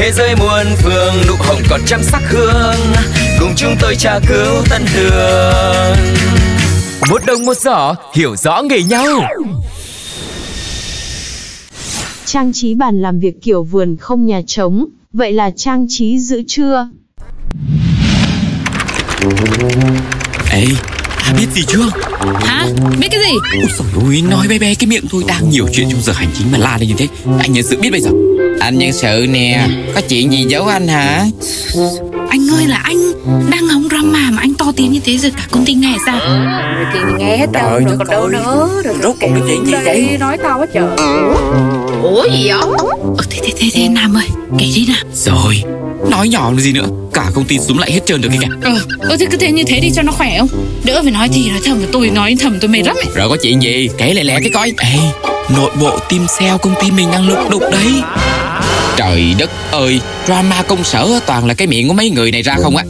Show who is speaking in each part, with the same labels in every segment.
Speaker 1: Thế giới muôn phương nụ hồng còn trăm sắc hương. Cùng chúng tôi tra cứu tân đường Một đồng một giỏ hiểu rõ nghề nhau.
Speaker 2: Trang trí bàn làm việc kiểu vườn không nhà trống, vậy là trang trí giữ trưa.
Speaker 3: Ê, biết gì chưa?
Speaker 4: Hả? Biết cái gì?
Speaker 3: Ôi ôi, nói bé bé cái miệng thôi đang nhiều chuyện trong giờ hành chính mà la lên như thế Anh nhân sự biết bây giờ Anh nhân sự nè, có chuyện gì giấu anh hả?
Speaker 5: Anh ơi là anh đang hóng drama mà anh to tiếng như thế rồi cả công ty nghe sao
Speaker 6: thì nghe hết trơn rồi còn đâu
Speaker 3: ơi.
Speaker 6: nữa rồi
Speaker 3: Rốt cuộc là chuyện gì vậy?
Speaker 6: nói tao quá trời
Speaker 4: Ủa gì vậy?
Speaker 5: Ờ thế thế thế thế Nam ơi kể đi nào
Speaker 3: Rồi, nói nhỏ làm gì nữa Cả công ty xuống lại hết trơn rồi kìa
Speaker 5: Ờ ờ thế cứ thế như thế đi cho nó khỏe không? Đỡ phải nói thì nói thầm tôi nói thầm tôi mệt lắm ấy.
Speaker 3: Rồi có chuyện gì, kể lẹ lẹ cái coi. Ê, nội bộ team sale công ty mình đang lục đục đấy. Trời đất ơi, drama công sở toàn là cái miệng của mấy người này ra không á?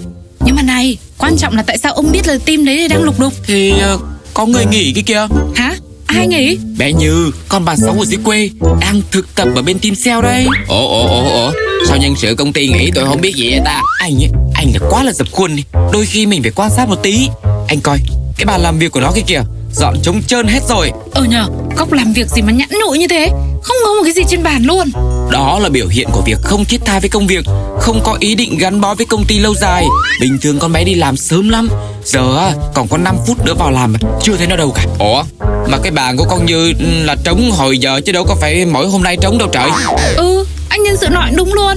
Speaker 5: Nhưng mà này quan trọng là tại sao ông biết là team đấy đang lục đục?
Speaker 3: Thì ờ, có người nghỉ cái kia.
Speaker 5: Hả ai nghỉ
Speaker 3: Bé Như, con bà Sáu ở dưới quê Đang thực tập ở bên team sale đây. Ủa, ủa, ủa, ủa Sao nhân sự công ty nghĩ tôi không biết gì vậy ta? Anh ấy, anh là quá là dập khuôn đi. Đôi khi mình phải quan sát một tí. Anh coi, cái bàn làm việc của nó kia kìa Dọn trống trơn hết rồi.
Speaker 5: Ờ nhờ Cóc làm việc gì mà nhẵn nhụi như thế? Không có một cái gì trên bàn luôn.
Speaker 3: Đó là biểu hiện của việc không thiết tha với công việc Không có ý định gắn bó với công ty lâu dài. Bình thường con bé đi làm sớm lắm Giờ còn có 5 phút nữa vào làm mà Chưa thấy nó đâu cả. Ủa? Mà cái bàn của con Như ừ, là trống hồi giờ Chứ đâu có phải mỗi hôm nay trống đâu trời.
Speaker 5: Ừ anh nhân sự nói đúng luôn.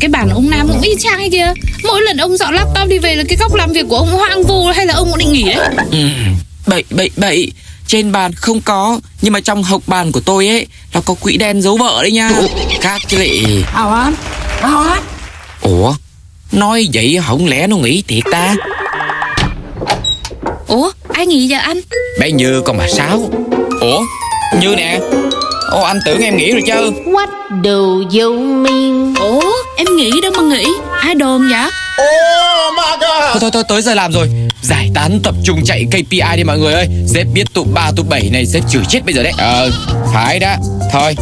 Speaker 5: Cái bàn ông Nam cũng y chang ấy kia. Mỗi lần ông dọn laptop đi về là cái góc làm việc của ông hoang vu hay là ông cũng định nghỉ đấy
Speaker 3: Ừ, bậy bậy bậy trên bàn không có nhưng mà trong hộc bàn của tôi ấy nó có quỹ đen dấu vợ đấy nha. Khác chứ lị
Speaker 6: Ào anh Ào anh
Speaker 3: ủa? Nói vậy không lẽ nó nghĩ thiệt ta?
Speaker 5: Ủa? Ai nghỉ giờ anh?
Speaker 3: Bé như con bà sáu. Ủa? Như nè. Ồ anh tưởng em nghĩ rồi chứ.
Speaker 4: What do you mean?
Speaker 5: Ủa? Em nghỉ đâu mà nghỉ Ai đồn vậy
Speaker 3: thôi thôi thôi tới giờ làm rồi. Giải tán tập trung chạy KPI đi mọi người ơi. Sếp biết tụ ba tụ bảy này sếp chửi chết bây giờ đấy. Ờ phải đó. Thôi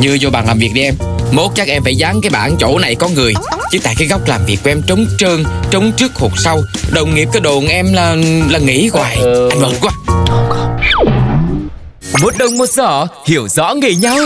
Speaker 3: như vô bàn làm việc đi em. Mốt chắc em phải dán cái bảng chỗ này có người. Chứ tại cái góc làm việc của em trống trơn trống trước hụt sau. Đồng nghiệp cái đồn em là là nghỉ hoài. Anh mệt quá.
Speaker 1: Một đồng một giỏ hiểu rõ nghề nhau